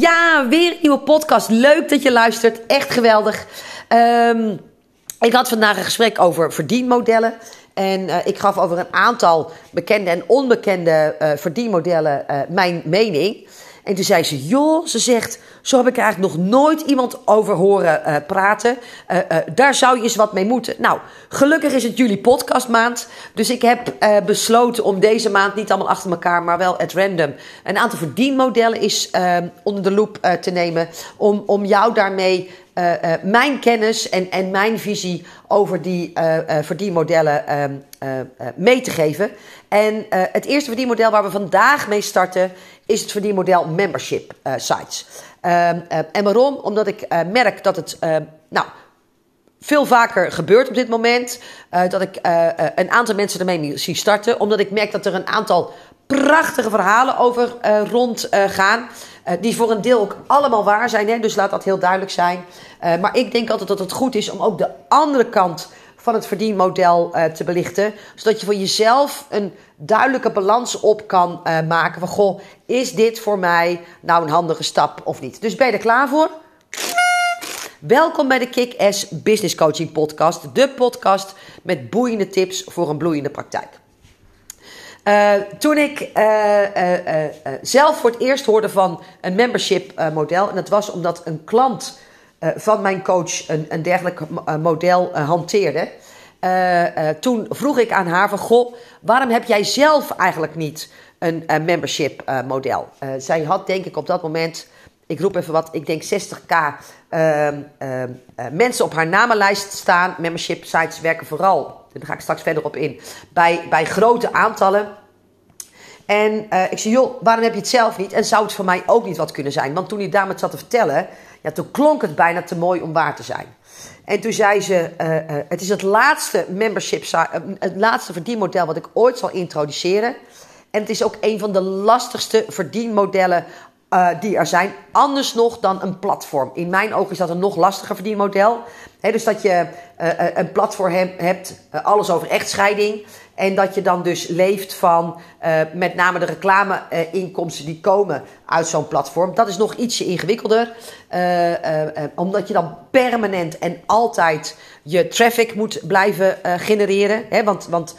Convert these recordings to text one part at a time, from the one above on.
Ja, weer een nieuwe podcast. Leuk dat je luistert. Echt geweldig. Ehm, ik had vandaag een gesprek over verdienmodellen. En uh, ik gaf over een aantal bekende en onbekende uh, verdienmodellen uh, mijn mening. En toen zei ze: Joh, ze zegt. Zo heb ik eigenlijk nog nooit iemand over horen uh, praten. Uh, uh, daar zou je eens wat mee moeten. Nou, gelukkig is het jullie podcastmaand. Dus ik heb besloten om deze maand niet allemaal achter elkaar, maar wel at random een aantal verdienmodellen is onder de loep te nemen. Om, om jou daarmee mijn kennis en, en mijn visie over die verdienmodellen mee te geven. En het eerste verdienmodel waar we vandaag mee starten is het verdienmodel membership sites. Uh, uh, en waarom? Omdat ik uh, merk dat het nou, veel vaker gebeurt op dit moment. dat ik een aantal mensen ermee zie starten. Omdat ik merk dat er een aantal prachtige verhalen over rondgaan. die voor een deel ook allemaal waar zijn. Hè? Dus laat dat heel duidelijk zijn. maar ik denk altijd dat het goed is om ook de andere kant van het verdienmodel uh, te belichten. Zodat je voor jezelf een duidelijke balans op kan uh, maken. Van goh, is dit voor mij nou een handige stap of niet? Dus ben je er klaar voor? Welkom bij de Kick-Ass Business Coaching Podcast. De podcast met boeiende tips voor een bloeiende praktijk. Uh, toen ik zelf voor het eerst hoorde van een membership model, en dat was omdat een klant van mijn coach een, een dergelijk model uh, hanteerde. Toen vroeg ik aan haar van, goh, waarom heb jij zelf eigenlijk niet een, een membership model? zij had denk ik op dat moment, ik roep even wat, ik denk 60k ehm, ehm, mensen op haar namenlijst staan. Membership sites werken vooral, daar ga ik straks verder op in, bij, bij grote aantallen. En ik zei, joh, waarom heb je het zelf niet? En zou het voor mij ook niet wat kunnen zijn? Want toen die dame het zat te vertellen, ja, toen klonk het bijna te mooi om waar te zijn. En toen zei ze: uh, uh, Het is het laatste membership, uh, het laatste verdienmodel wat ik ooit zal introduceren. En het is ook een van de lastigste verdienmodellen die er zijn. Anders nog dan een platform. In mijn ogen is dat een nog lastiger verdienmodel. Dus dat je een platform hebt, alles over echtscheiding. En dat je dan dus leeft van met name de reclameinkomsten die komen uit zo'n platform. Dat is nog ietsje ingewikkelder. Omdat je dan permanent en altijd je traffic moet blijven genereren. Want, want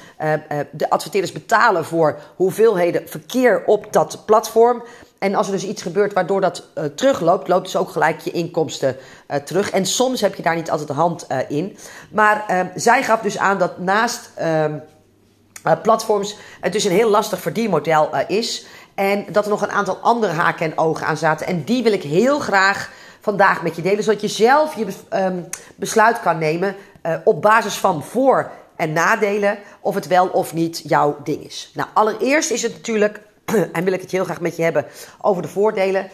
de adverteerders betalen voor hoeveelheden verkeer op dat platform. En als er dus iets gebeurt waardoor dat uh, terugloopt, loopt dus ook gelijk je inkomsten uh, terug. En soms heb je daar niet altijd de hand uh, in. Maar zij gaf dus aan dat naast ehm, platforms het dus een heel lastig verdienmodel is. En dat er nog een aantal andere haken en ogen aan zaten. En die wil ik heel graag vandaag met je delen. Zodat je zelf je um, besluit kan nemen op basis van voor- en nadelen. Of het wel of niet jouw ding is. Nou, allereerst is het natuurlijk, en wil ik het heel graag met je hebben over de voordelen.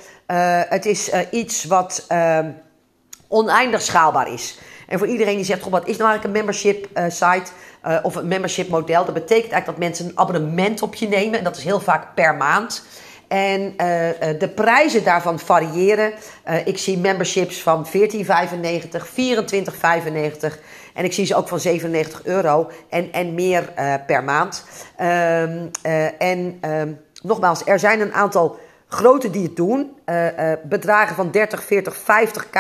het is iets wat ehm, oneindig schaalbaar is. En voor iedereen die zegt, goh, wat is nou eigenlijk een membership site of een membership model? Dat betekent eigenlijk dat mensen een abonnement op je nemen. En dat is heel vaak per maand. En de prijzen daarvan variëren. ik zie memberships van 14,95, 24,95. En ik zie ze ook van 97 euro en, en meer per maand. Um, en um, nogmaals, er zijn een aantal grote die het doen. Uh, uh, bedragen van 30, 40, 50k.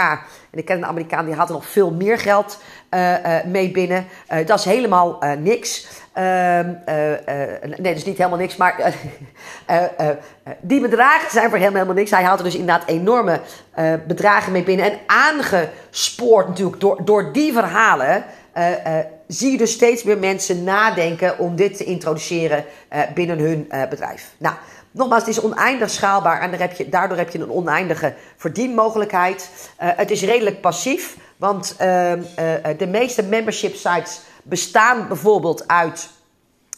En ik ken een Amerikaan die had er nog veel meer geld uh, mee binnen. dat is helemaal niks. Ehm, nee, dus niet helemaal niks. Maar die bedragen zijn voor hem helemaal niks. Hij haalt er dus inderdaad enorme bedragen mee binnen. En aangespoord natuurlijk door, door die verhalen. Zie je dus steeds meer mensen nadenken om dit te introduceren binnen hun bedrijf. Nou, Nogmaals, het is oneindig schaalbaar en heb je, daardoor heb je een oneindige verdienmogelijkheid. Uh, het is redelijk passief, want uh, de meeste membership sites bestaan bijvoorbeeld uit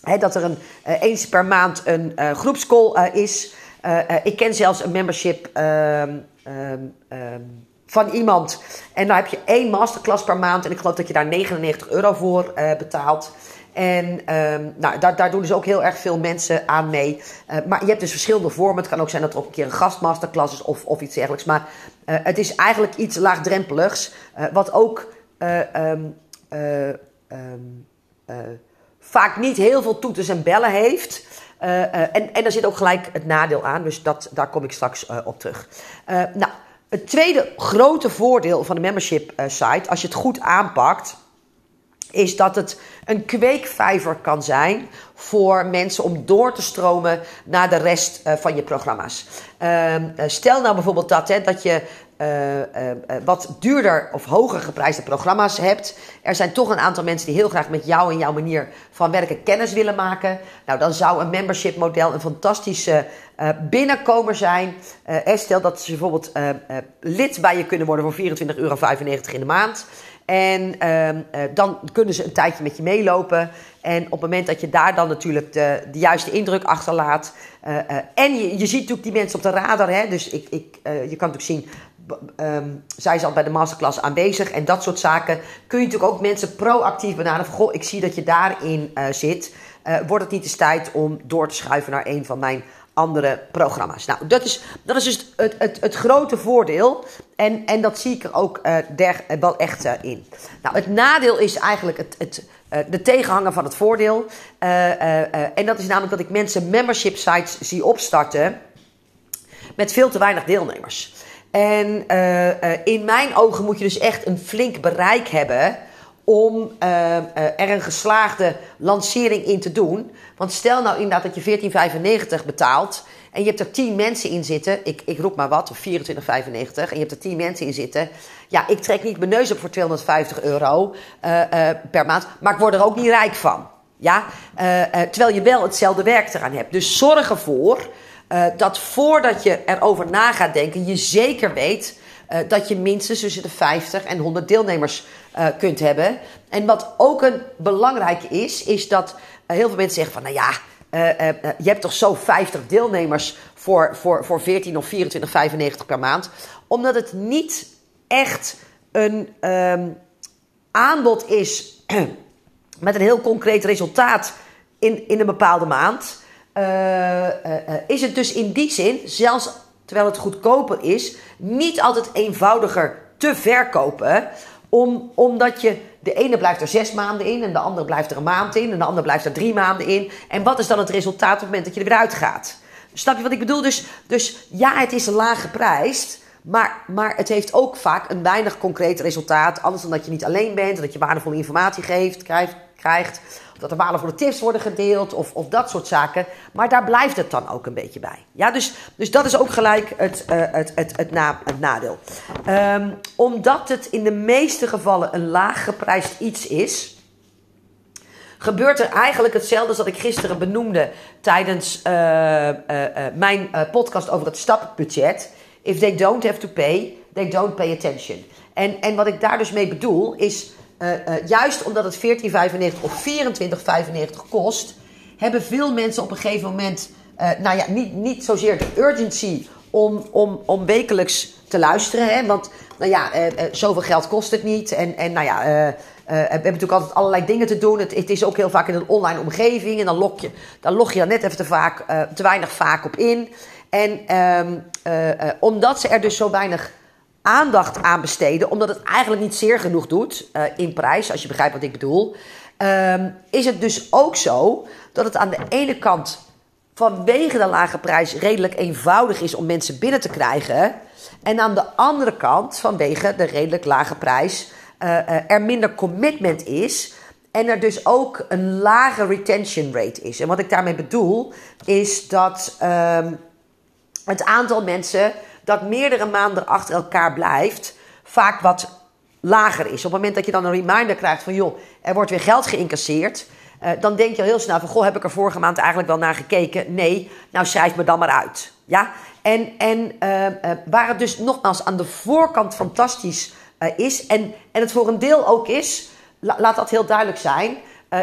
hè, dat er een, eens per maand een groepscall is. ik ken zelfs een membership ehm, ehm, ehm, van iemand en dan heb je één masterclass per maand en ik geloof dat je daar 99 euro voor betaalt. En um, nou, daar, daar doen dus ook heel erg veel mensen aan mee. Uh, maar je hebt dus verschillende vormen. Het kan ook zijn dat er op een keer een gastmasterclass is of, of iets dergelijks. Maar uh, het is eigenlijk iets laagdrempeligs. Wat ook um, um, vaak niet heel veel toeters en bellen heeft. en, en daar zit ook gelijk het nadeel aan, dus dat, daar kom ik straks op terug. nou, het tweede grote voordeel van de membership site, als je het goed aanpakt, is dat het een kweekvijver kan zijn voor mensen om door te stromen naar de rest uh, van je programma's. Uh, stel nou bijvoorbeeld dat, dat je uh, wat duurder of hoger geprijsde programma's hebt. Er zijn toch een aantal mensen die heel graag met jou en jouw manier van werken kennis willen maken. Nou, dan zou een membership model een fantastische binnenkomer zijn. stel dat ze bijvoorbeeld lid bij je kunnen worden voor 24,95 euro in de maand. En ehm, eh, dan kunnen ze een tijdje met je meelopen. En op het moment dat je daar dan natuurlijk de, de juiste indruk achterlaat. Uh, en je, je ziet natuurlijk die mensen op de radar. Hè? Dus ik, ik, je kan natuurlijk zien. Um, zij is al bij de masterclass aanwezig en dat soort zaken. Kun je natuurlijk ook mensen proactief benaderen. Van, goh, ik zie dat je daarin zit. wordt het niet eens tijd om door te schuiven naar een van mijn andere programma's. Nou, dat is, dat is dus het, het, het grote voordeel. En, en dat zie ik er ook uh, wel echt in. Nou, het nadeel is eigenlijk het, het, de tegenhanger van het voordeel. en dat is namelijk dat ik mensen membership sites zie opstarten met veel te weinig deelnemers. En in mijn ogen moet je dus echt een flink bereik hebben om uh, er een geslaagde lancering in te doen. Want stel nou inderdaad dat je 14,95 betaalt en je hebt er 10 mensen in zitten. Ik, ik roep maar wat, of 24,95 en je hebt er 10 mensen in zitten. Ja, ik trek niet mijn neus op voor 250 euro per maand, maar ik word er ook niet rijk van. Ja, terwijl je wel hetzelfde werk eraan hebt. Dus zorg ervoor dat voordat je erover na gaat denken, je zeker weet dat je minstens tussen de 50 en 100 deelnemers uh, kunt hebben. En wat ook een belangrijk is, is dat heel veel mensen zeggen van, nou ja, je hebt toch zo 50 deelnemers voor, voor, voor 14 of 24,95 per maand. Omdat het niet echt een um, aanbod is met een heel concreet resultaat in, in een bepaalde maand. Is het dus in die zin, zelfs terwijl het goedkoper is, niet altijd eenvoudiger te verkopen om, omdat je, de ene blijft er zes maanden in en de andere blijft er een maand in en de andere blijft er drie maanden in. En wat is dan het resultaat op het moment dat je er weer uitgaat? Snap je wat ik bedoel? Dus, dus ja, het is een laag geprijsd. Maar, maar het heeft ook vaak een weinig concreet resultaat. Anders dan dat je niet alleen bent, dat je waardevolle informatie geeft, krijgt, krijgt dat er waardevolle tips worden gedeeld of, of dat soort zaken. Maar daar blijft het dan ook een beetje bij. Ja, dus, dus dat is ook gelijk het, uh, het, het, het, na, het nadeel. Um, omdat het in de meeste gevallen een laag geprijsd iets is gebeurt er eigenlijk hetzelfde als dat ik gisteren benoemde tijdens uh, uh, mijn podcast over het stappenbudget. If they don't have to pay, they don't pay attention. En, en wat ik daar dus mee bedoel is uh, uh, juist omdat het 14,95 of 24,95 kost, hebben veel mensen op een gegeven moment, uh, nou ja, niet, niet zozeer de urgency om, om, om wekelijks te luisteren. Hè? Want, nou ja, zoveel geld kost het niet. En, en nou ja, we hebben natuurlijk altijd allerlei dingen te doen. Het, het, is ook heel vaak in een online omgeving. En dan, log je, dan log je er net even te, vaak, te weinig vaak op in. En um, omdat ze er dus zo weinig aandacht aan besteden, omdat het eigenlijk niet zeer genoeg doet uh, in prijs, als je begrijpt wat ik bedoel, um, is het dus ook zo dat het aan de ene kant vanwege de lage prijs redelijk eenvoudig is om mensen binnen te krijgen. En aan de andere kant, vanwege de redelijk lage prijs, er minder commitment is. En er dus ook een lage retention rate is. En wat ik daarmee bedoel, is dat um, het aantal mensen dat meerdere maanden achter elkaar blijft, vaak wat lager is. Op het moment dat je dan een reminder krijgt van joh, er wordt weer geld geïncasseerd. Uh, dan denk je al heel snel van, goh, heb ik er vorige maand eigenlijk wel naar gekeken? Nee, nou schrijf me dan maar uit. Ja? En, en uh, uh, waar het dus nogmaals aan de voorkant fantastisch is, en, en het voor een deel ook is, la, laat dat heel duidelijk zijn,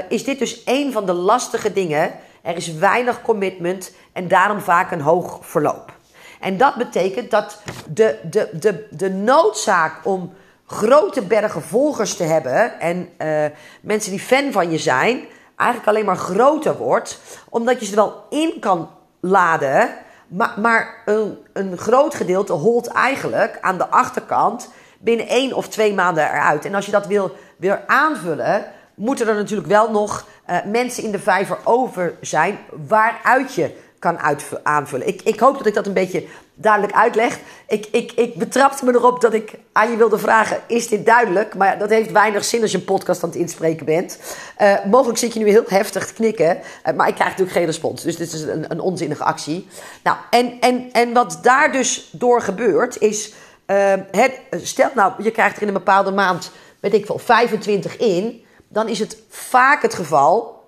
is dit dus een van de lastige dingen. Er is weinig commitment en daarom vaak een hoog verloop. En dat betekent dat de, de, de, de noodzaak om grote bergen volgers te hebben en uh, mensen die fan van je zijn, eigenlijk alleen maar groter wordt, omdat je ze wel in kan laden, maar, maar een, een groot gedeelte holt eigenlijk aan de achterkant binnen één of twee maanden eruit. En als je dat wil, wil aanvullen, moeten er natuurlijk wel nog mensen in de vijver over zijn waaruit je kan aanvullen. Ik, ik hoop dat ik dat een beetje duidelijk uitleg. Ik, ik, ik betrapte me erop dat ik aan je wilde vragen: is dit duidelijk? Maar dat heeft weinig zin als je een podcast aan het inspreken bent. Uh, mogelijk zit je nu heel heftig te knikken, uh, maar ik krijg natuurlijk geen respons. Dus dit is een, een onzinnige actie. Nou, en, en, en wat daar dus door gebeurt, is. Uh, het, stel nou, je krijgt er in een bepaalde maand, weet ik veel, 25 in. Dan is het vaak het geval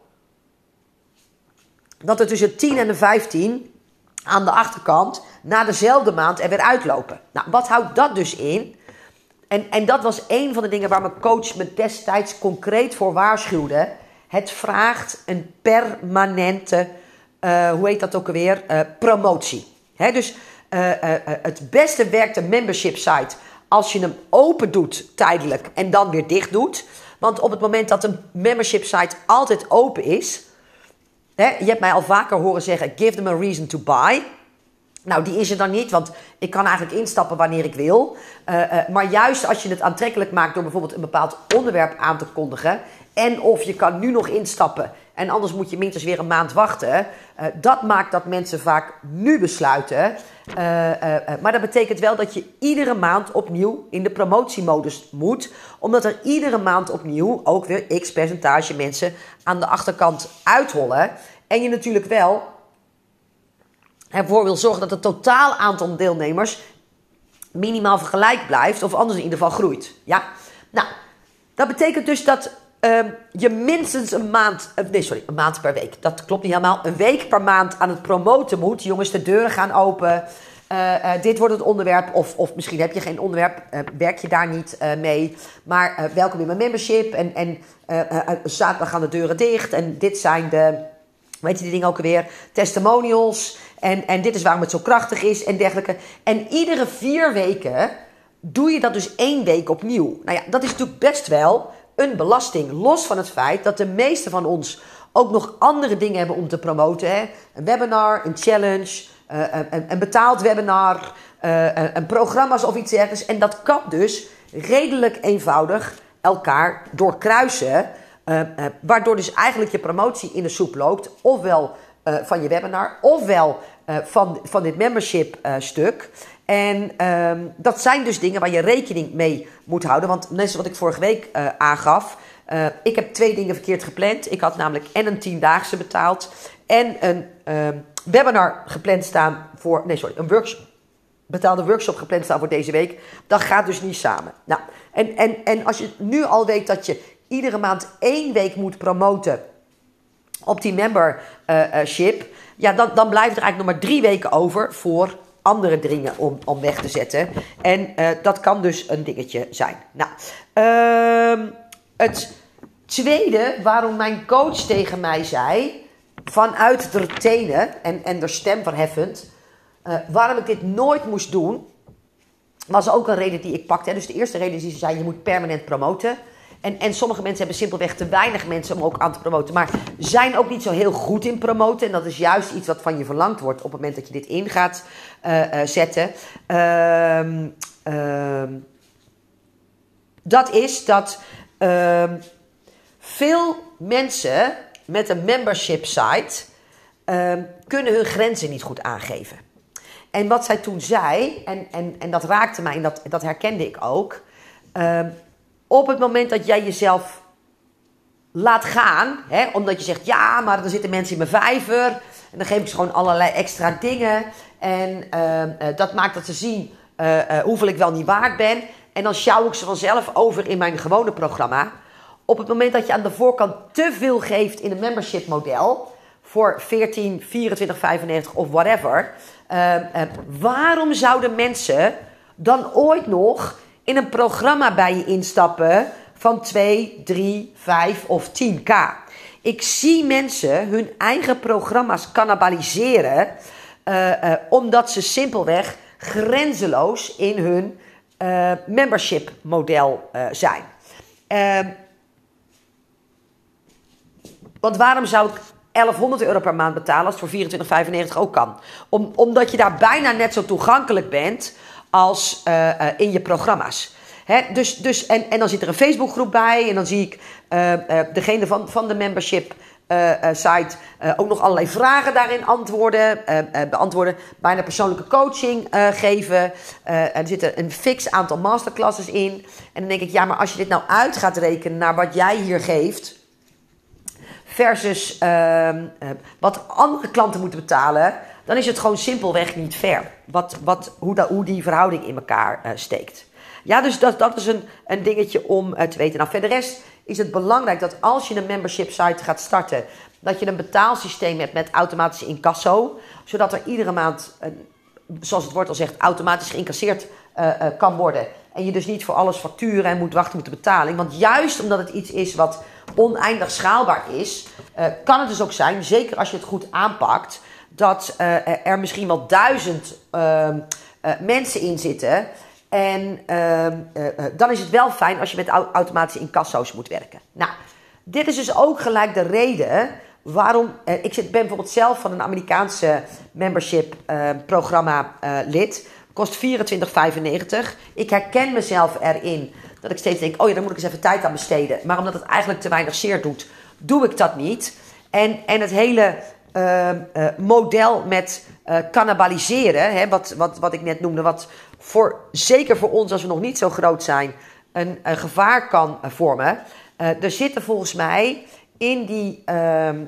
dat er tussen 10 en de 15 aan de achterkant na dezelfde maand er weer uitlopen. Nou, wat houdt dat dus in? En, en dat was een van de dingen waar mijn coach me destijds concreet voor waarschuwde. Het vraagt een permanente, uh, hoe heet dat ook alweer, uh, promotie. Dus uh, het beste werkt een membership site als je hem open doet tijdelijk en dan weer dicht doet. Want op het moment dat een membership site altijd open is, Je hebt mij al vaker horen zeggen: give them a reason to buy. Nou, die is er dan niet, want ik kan eigenlijk instappen wanneer ik wil. Uh, uh, maar juist als je het aantrekkelijk maakt door bijvoorbeeld een bepaald onderwerp aan te kondigen. En of je kan nu nog instappen en anders moet je minstens weer een maand wachten. Uh, dat maakt dat mensen vaak nu besluiten. maar dat betekent wel dat je iedere maand opnieuw in de promotiemodus moet. Omdat er iedere maand opnieuw ook weer x percentage mensen aan de achterkant uithollen. En je natuurlijk wel ervoor wil zorgen dat het totaal aantal deelnemers minimaal vergelijk blijft, of anders in ieder geval groeit. Ja? Nou, dat betekent dus dat uh, je minstens een maand, uh, nee sorry, een maand per week, dat klopt niet helemaal, een week per maand aan het promoten moet. Jongens, de deuren gaan open. Uh, dit wordt het onderwerp, of, of misschien heb je geen onderwerp, werk je daar niet mee. Maar welkom in mijn membership. En, en zaterdag gaan de deuren dicht. En dit zijn de, weet je die dingen ook alweer, testimonials. En, en dit is waarom het zo krachtig is en dergelijke. En iedere vier weken doe je dat dus één week opnieuw. Nou ja, dat is natuurlijk best wel een belasting. Los van het feit dat de meeste van ons ook nog andere dingen hebben om te promoten. Hè? Een webinar, een challenge, uh, een, betaald webinar, uh, een programma's of iets dergelijks. En dat kan dus redelijk eenvoudig elkaar doorkruisen. Uh, waardoor dus eigenlijk je promotie in de soep loopt. Ofwel van je webinar, ofwel van, van dit membership stuk. En um, dat zijn dus dingen waar je rekening mee moet houden. Want net zoals wat ik vorige week uh, aangaf. ik heb twee dingen verkeerd gepland. Ik had namelijk en een tiendaagse betaald. En een ehm, webinar gepland staan voor. Nee, sorry, een workshop. Betaalde workshop gepland staan voor deze week. Dat gaat dus niet samen. Nou, en, en, en als je nu al weet dat je iedere maand één week moet promoten op die membership ja, dan, dan blijft er eigenlijk nog maar drie weken over voor andere dingen om, om weg te zetten. En uh, dat kan dus een dingetje zijn. Nou, uh, het tweede waarom mijn coach tegen mij zei, vanuit de tenen en, en de stem verheffend, uh, waarom ik dit nooit moest doen, was ook een reden die ik pakte. Dus de eerste reden die ze zei, je moet permanent promoten. En, en sommige mensen hebben simpelweg te weinig mensen om ook aan te promoten. Maar zijn ook niet zo heel goed in promoten. En dat is juist iets wat van je verlangd wordt op het moment dat je dit in gaat uh, uh, zetten. Uh, dat is dat ehm, veel mensen met een membership site ehm, kunnen hun grenzen niet goed aangeven. En wat zij toen zei, en, en, en dat raakte mij en dat, dat herkende ik ook op het moment dat jij jezelf laat gaan, hè, omdat je zegt, ja, maar er zitten mensen in mijn vijver. En dan geef ik ze gewoon allerlei extra dingen. En uh, uh, dat maakt dat ze zien uh, hoeveel ik wel niet waard ben. En dan sjouw ik ze vanzelf over in mijn gewone programma. Op het moment dat je aan de voorkant te veel geeft in een membership model. Voor 14, 24, 95 of whatever. waarom zouden mensen dan ooit nog in een programma bij je instappen van 2, 3, 5 of 10k. Ik zie mensen hun eigen programma's cannibaliseren, uh, uh, omdat ze simpelweg grenzeloos in hun uh, membership model zijn. Ehm, want waarom zou ik 1100 euro per maand betalen als het voor 24,95 ook kan? Om, omdat je daar bijna net zo toegankelijk bent als uh, uh, in je programma's. Dus, dus, en, en dan zit er een Facebookgroep bij. En dan zie ik uh, degene van, van de membership site ook nog allerlei vragen daarin antwoorden, beantwoorden. Bijna persoonlijke coaching geven. er zitten een fix aantal masterclasses in. En dan denk ik, ja, maar als je dit nou uit gaat rekenen naar wat jij hier geeft. Versus ehm, wat andere klanten moeten betalen dan is het gewoon simpelweg niet fair. Wat, wat, hoe, dat, hoe die verhouding in elkaar uh, steekt. Ja, dus dat, dat is een, een dingetje om uh, te weten. Nou, verder rest is het belangrijk dat als je een membership site gaat starten, dat je een betaalsysteem hebt met automatische incasso. Zodat er iedere maand, zoals het woord al zegt, automatisch geïncasseerd uh, kan worden. En je dus niet voor alles facturen en moet wachten met de betaling. Want juist omdat het iets is wat oneindig schaalbaar is, kan het dus ook zijn, zeker als je het goed aanpakt dat uh, er misschien wel duizend uh, uh, mensen in zitten. En ehm, dan is het wel fijn als je met automatische incasso's moet werken. Nou, dit is dus ook gelijk de reden waarom. ik ben bijvoorbeeld zelf van een Amerikaanse membership programma lid. Kost 24,95. Ik herken mezelf erin dat ik steeds denk: oh ja, daar moet ik eens even tijd aan besteden. Maar omdat het eigenlijk te weinig zeer doet, doe ik dat niet. En, en het hele uh, uh, model met uh, cannibaliseren, hè, wat, wat, wat ik net noemde, wat voor, zeker voor ons als we nog niet zo groot zijn, een, een gevaar kan vormen. er zitten volgens mij in die ehm,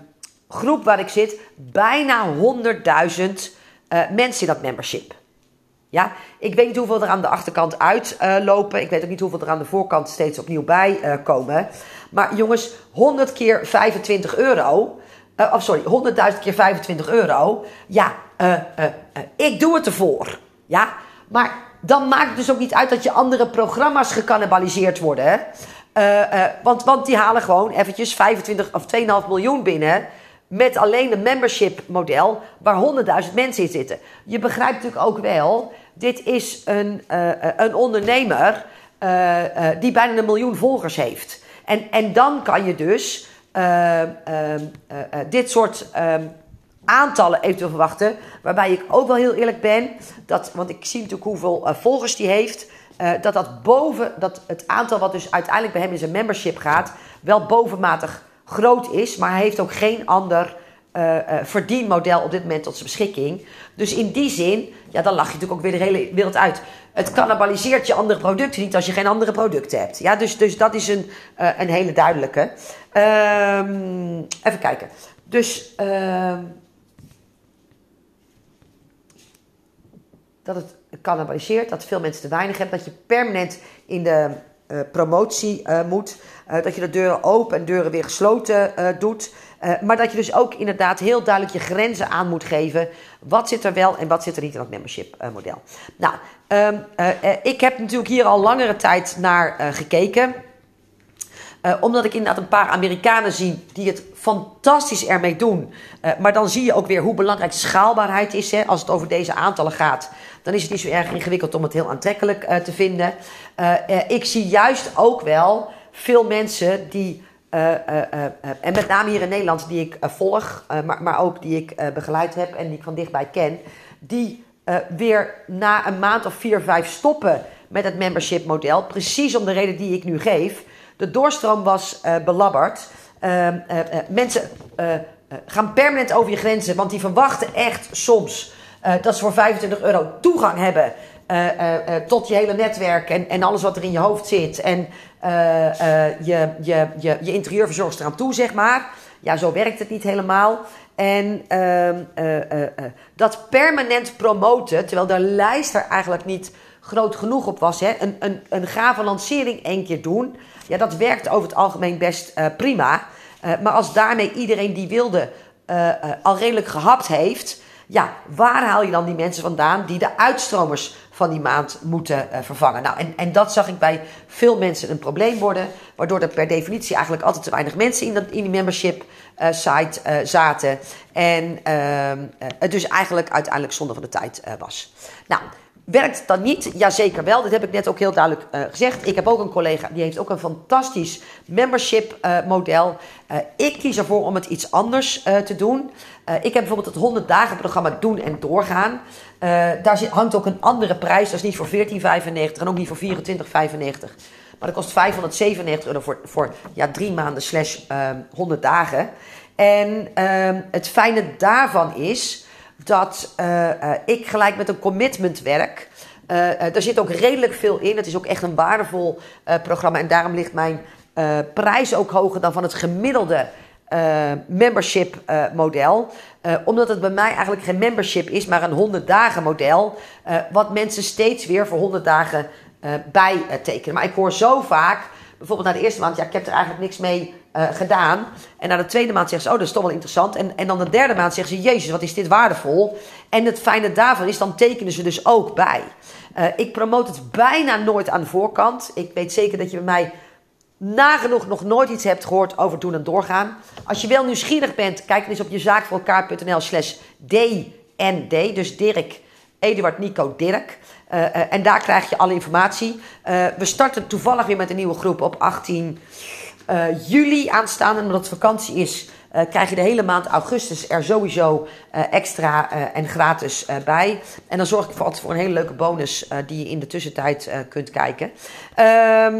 groep waar ik zit bijna 100.000 mensen in dat membership. Ja, ik weet niet hoeveel er aan de achterkant uitlopen. ik weet ook niet hoeveel er aan de voorkant steeds opnieuw bij komen. Maar jongens, 100 keer 25 euro. Uh, of sorry, 100.000 keer 25 euro. Ja, uh, uh, ik doe het ervoor. Ja, maar dan maakt het dus ook niet uit dat je andere programma's gecannibaliseerd worden. want, want die halen gewoon eventjes 25 of 2,5 miljoen binnen. Met alleen een membership model waar 100.000 mensen in zitten. Je begrijpt natuurlijk ook wel, dit is een, een ondernemer die bijna een miljoen volgers heeft. En, en dan kan je dus dit soort ehm, aantallen eventueel verwachten. Waarbij ik ook wel heel eerlijk ben, dat, want ik zie natuurlijk hoeveel volgers die heeft. dat dat boven, dat het aantal wat dus uiteindelijk bij hem in zijn membership gaat, wel bovenmatig groot is. Maar hij heeft ook geen ander uh, verdienmodel op dit moment tot zijn beschikking. Dus in die zin, ja, dan lach je natuurlijk ook weer de hele wereld uit. Het cannibaliseert je andere producten niet als je geen andere producten hebt. Ja, dus, dus dat is een, uh, een hele duidelijke. Um, even kijken. Dus uh, dat het cannibaliseert, dat veel mensen te weinig hebben, dat je permanent in de promotie moet, dat je de deuren open en deuren weer gesloten doet. Uh, maar dat je dus ook inderdaad heel duidelijk je grenzen aan moet geven. Wat zit er wel en wat zit er niet in dat membership uh, model. Nou, um, uh, ik heb natuurlijk hier al langere tijd naar gekeken. omdat ik inderdaad een paar Amerikanen zie die het fantastisch ermee doen. maar dan zie je ook weer hoe belangrijk schaalbaarheid is. Hè. Als het over deze aantallen gaat, dan is het niet zo erg ingewikkeld om het heel aantrekkelijk te vinden. ik zie juist ook wel veel mensen die en met name hier in Nederland, die ik volg, maar, maar ook die ik begeleid heb en die ik van dichtbij ken, die weer na een maand of vier, vijf stoppen met het membership model. Precies om de reden die ik nu geef. De doorstroom was belabberd. Ehm, mensen gaan permanent over je grenzen, want die verwachten echt soms dat ze voor 25 euro toegang hebben uh, uh, tot je hele netwerk en, en alles wat er in je hoofd zit. En je, je, je, je interieurverzorgster eraan toe, zeg maar. Ja, zo werkt het niet helemaal. En ehm, dat permanent promoten, terwijl de lijst er eigenlijk niet groot genoeg op was. Hè? Een, een, een gave lancering één keer doen. Ja, dat werkt over het algemeen best prima. maar als daarmee iedereen die wilde al redelijk gehapt heeft ja, waar haal je dan die mensen vandaan die de uitstromers van die maand moeten uh, vervangen? Nou, en, en dat zag ik bij veel mensen een probleem worden, waardoor er per definitie eigenlijk altijd te weinig mensen in, dat, in die membership uh, site uh, zaten. En ehm, het dus eigenlijk uiteindelijk zonde van de tijd was. Nou, Werkt dan niet? Jazeker wel. Dat heb ik net ook heel duidelijk uh, gezegd. Ik heb ook een collega die heeft ook een fantastisch membership uh, model. Uh, ik kies ervoor om het iets anders te doen. ik heb bijvoorbeeld het 100 dagen programma Doen en Doorgaan. daar hangt ook een andere prijs. Dat is niet voor 14,95 en ook niet voor 24,95. Maar dat kost 597 euro voor, voor ja, drie maanden slash 100 dagen. En ehm, het fijne daarvan is dat uh, uh, ik gelijk met een commitment werk. Uh, daar zit ook redelijk veel in. Het is ook echt een waardevol programma. En daarom ligt mijn prijs ook hoger dan van het gemiddelde membership model. omdat het bij mij eigenlijk geen membership is, maar een 100 dagen model. wat mensen steeds weer voor 100 dagen bij tekenen. Maar ik hoor zo vaak, bijvoorbeeld na de eerste maand, ja, ik heb er eigenlijk niks mee uh, gedaan. En na de tweede maand zeggen ze, oh, dat is toch wel interessant. En, en dan de derde maand zeggen ze, jezus, wat is dit waardevol. En het fijne daarvan is, dan tekenen ze dus ook bij. Uh, ik promote het bijna nooit aan de voorkant. Ik weet zeker dat je bij mij nagenoeg nog nooit iets hebt gehoord over doen en doorgaan. Als je wel nieuwsgierig bent, kijk eens op jezaakvoorelkaar.nl slash DND. Dus Dirk, Eduard, Nico, Dirk. Uh, en daar krijg je alle informatie. We starten toevallig weer met een nieuwe groep op 18 uh, juli aanstaande, omdat het vakantie is, uh, krijg je de hele maand augustus er sowieso uh, extra en gratis bij. En dan zorg ik voor, altijd voor een hele leuke bonus die je in de tussentijd kunt kijken. Ehm,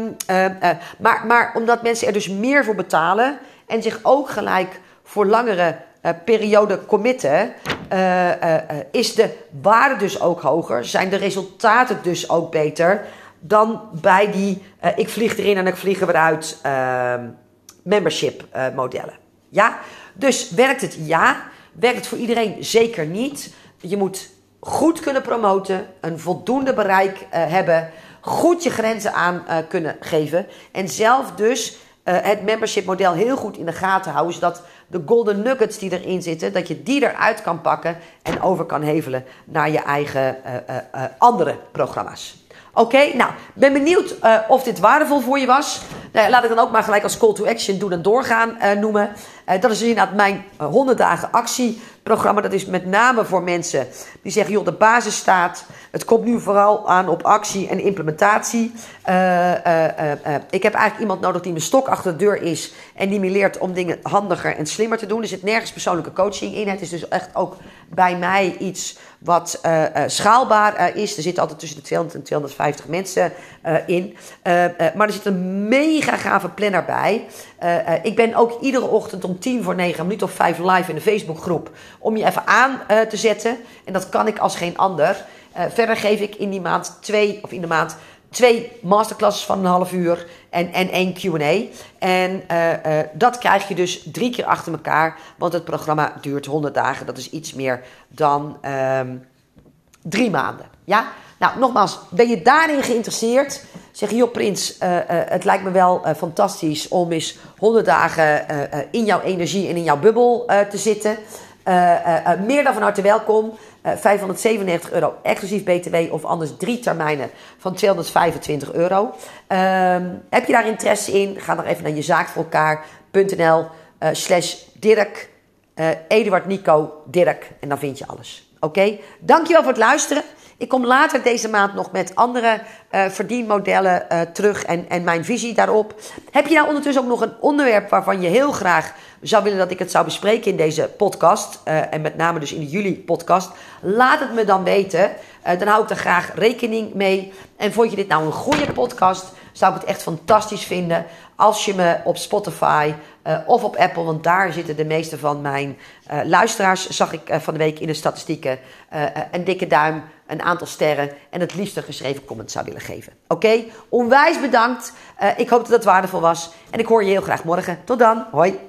maar, maar omdat mensen er dus meer voor betalen en zich ook gelijk voor langere periode committen, is de waarde dus ook hoger, zijn de resultaten dus ook beter dan bij die uh, ik vlieg erin en ik vlieg weer uit uh, membership uh, modellen. Ja, dus werkt het? Ja. Werkt het voor iedereen? Zeker niet. Je moet goed kunnen promoten, een voldoende bereik uh, hebben, goed je grenzen aan kunnen geven en zelf dus het membership model heel goed in de gaten houden, zodat de golden nuggets die erin zitten, dat je die eruit kan pakken en over kan hevelen naar je eigen andere programma's. Oké, nou, ben benieuwd uh, of dit waardevol voor je was. Nou, laat ik dan ook maar gelijk als call to action doen en doorgaan uh, noemen. Uh, dat is inderdaad mijn 100 dagen actieprogramma. Dat is met name voor mensen die zeggen, joh, de basis staat. Het komt nu vooral aan op actie en implementatie. ik heb eigenlijk iemand nodig die mijn stok achter de deur is. En die me leert om dingen handiger en slimmer te doen. Er zit nergens persoonlijke coaching in. Het is dus echt ook bij mij iets wat schaalbaar is. Er zitten altijd tussen de 200 en 250 mensen in. maar er zit een mega gave planner bij. Ik ben ook iedere ochtend om tien voor negen, een minuut of vijf live in de Facebookgroep. Om je even aan te zetten. En dat kan ik als geen ander. verder geef ik in die maand twee, of in de maand twee masterclasses van een half uur en, en één QA. En dat krijg je dus drie keer achter elkaar, want het programma duurt 100 dagen. Dat is iets meer dan um, drie maanden. Ja? Nou, nogmaals, ben je daarin geïnteresseerd? Zeg je, joh, Prins, uh, het lijkt me wel fantastisch om eens 100 dagen in jouw energie en in jouw bubbel te zitten. meer dan van harte welkom. 597 eh, euro exclusief BTW of anders drie termijnen van 225 euro. Ehm, heb je daar interesse in? Ga dan even naar jezaakvoorelkaar.nl eh, slash Dirk, Eduard Nico Dirk en dan vind je alles. Oké, okay? dankjewel voor het luisteren. Ik kom later deze maand nog met andere uh, verdienmodellen uh, terug en, en mijn visie daarop. Heb je nou ondertussen ook nog een onderwerp waarvan je heel graag zou willen dat ik het zou bespreken in deze podcast, uh, en met name dus in de juli podcast? Laat het me dan weten. dan hou ik er graag rekening mee. En vond je dit nou een goede podcast? Zou ik het echt fantastisch vinden als je me op Spotify of op Apple, want daar zitten de meeste van mijn luisteraars, zag ik van de week in de statistieken, een dikke duim, een aantal sterren en het liefst een geschreven comment zou willen geven. Oké, onwijs bedankt. ik hoop dat het waardevol was en ik hoor je heel graag morgen. Tot dan, hoi.